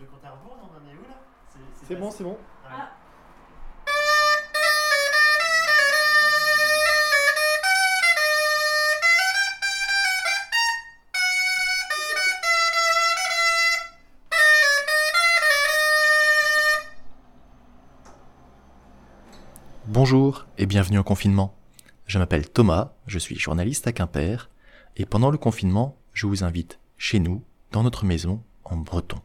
Le compte à rebours, on en est où là C'est bon, c'est bon. Ah. Bonjour et bienvenue au confinement. Je m'appelle Thomas, je suis journaliste à Quimper, et pendant le confinement, je vous invite chez nous, dans notre maison, en breton.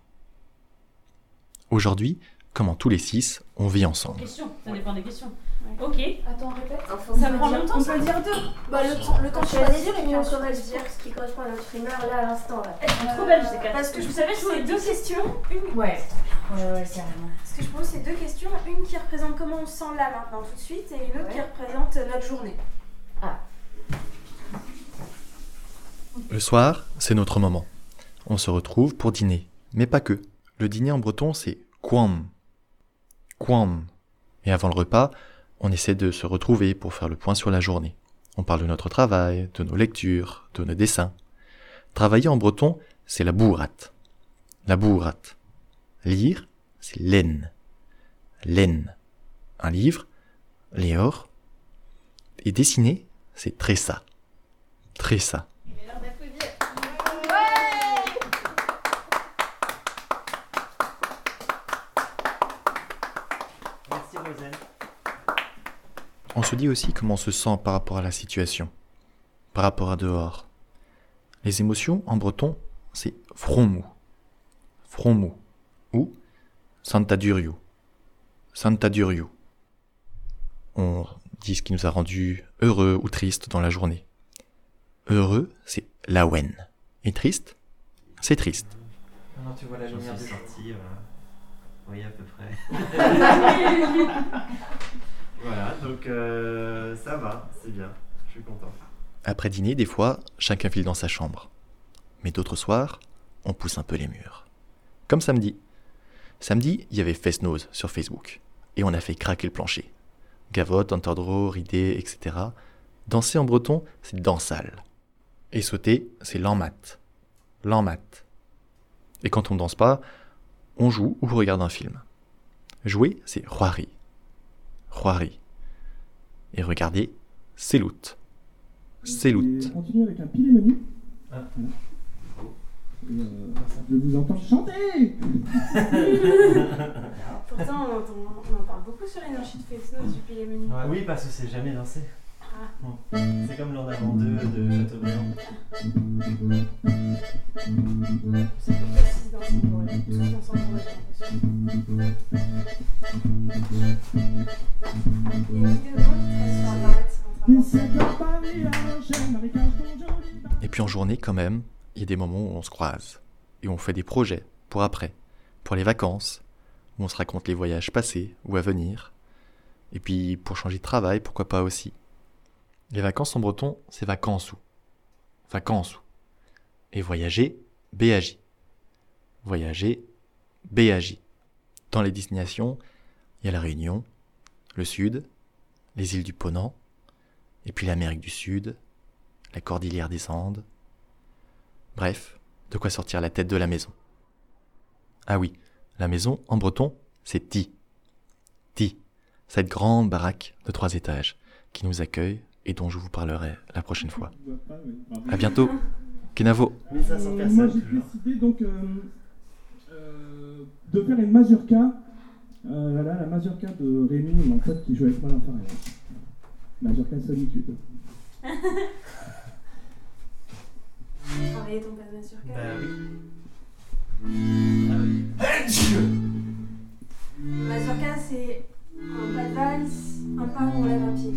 Aujourd'hui, comme en tous les six, on vit ensemble. Questions, ça dépend des questions. Ok. Attends, répète. Ça prend longtemps On ça peut dire deux. Bah, le temps, le temps de choisir et puis on saurait dire ce qui correspond à notre humeur là à l'instant. Là. Elles sont trop belles ces quatre. Parce que vous savez, je c'est deux deux questions. Une... Ouais, ouais, ouais, carrément. Ce que je pose, c'est deux questions. Une qui représente comment on se sent là maintenant tout de suite et une autre qui représente notre journée. Le soir, c'est notre moment. On se retrouve pour dîner. Mais pas que. Le dîner en breton, c'est kwam. Kwam. Et avant le repas, on essaie de se retrouver pour faire le point sur la journée. On parle de notre travail, de nos lectures, de nos dessins. Travailler en breton, c'est la bourrate. La bourrate. Lire, c'est len. Len. Un livre, léor. Et dessiner, c'est tressa. Tressa. On se dit aussi comment on se sent par rapport à la situation, par rapport à dehors. Les émotions en breton, c'est front mou, front mou, ou Santa Durio, Santa Durio. On dit ce qui nous a rendu heureux ou triste dans la journée. Heureux, c'est lawen, et triste, c'est triste. Maintenant tu vois la J'en lumière suis du jour. sorti, euh, oui, à peu près. Donc euh, ça va, c'est bien. Je suis content. Après dîner, des fois, chacun file dans sa chambre. Mais d'autres soirs, on pousse un peu les murs. Comme samedi. Samedi, il y avait Fest-Nose sur Facebook. Et on a fait craquer le plancher. Gavotte, entendro, ridé, etc. Danser en breton, c'est dansal. Et sauter, c'est l'enmat. L'enmat. Et quand on danse pas, on joue ou regarde un film. Jouer, c'est roirie. Roirie. Et regarder, c'est loot. C'est loot. Et on continue avec un pilier menu. Ah. Voilà. Et, euh, je vous entends chanter Pourtant, on, entend- on en parle beaucoup sur l'énergie de Facebook depuis les menus. Oui, parce que c'est jamais dansé. C'est comme l'en avant 2 de Chateaubriand. C'est plus facile. Tous ensemble j'ai l'impression. Et puis en journée, quand même, il y a des moments où on se croise. Et on fait des projets pour après. Pour les vacances, où on se raconte les voyages passés ou à venir. Et puis pour changer de travail, pourquoi pas aussi. Les vacances en breton, c'est vacances ou. Vacances ou. Et voyager, BAJ. Voyager, BAJ. Dans les destinations, il y a la Réunion, le Sud, les îles du Ponant, et puis l'Amérique du Sud, la cordillère des Andes. Bref, de quoi sortir la tête de la maison. Ah oui, la maison, en breton, c'est Ti. Ti, cette grande baraque de trois étages qui nous accueille et dont je vous parlerai la prochaine fois. À bientôt. Kenavo. 1500 Euh, personnes. Moi j'ai décidé donc euh, euh, de faire une mazurka. Euh, voilà, la mazurka de Rémi, mon pote qui joue avec moi dans. Mazurka Solitude. Travailler ton père sur Bah oui. Ah oui. Mazurka, c'est un pas de valse, un pas où on lève un pied.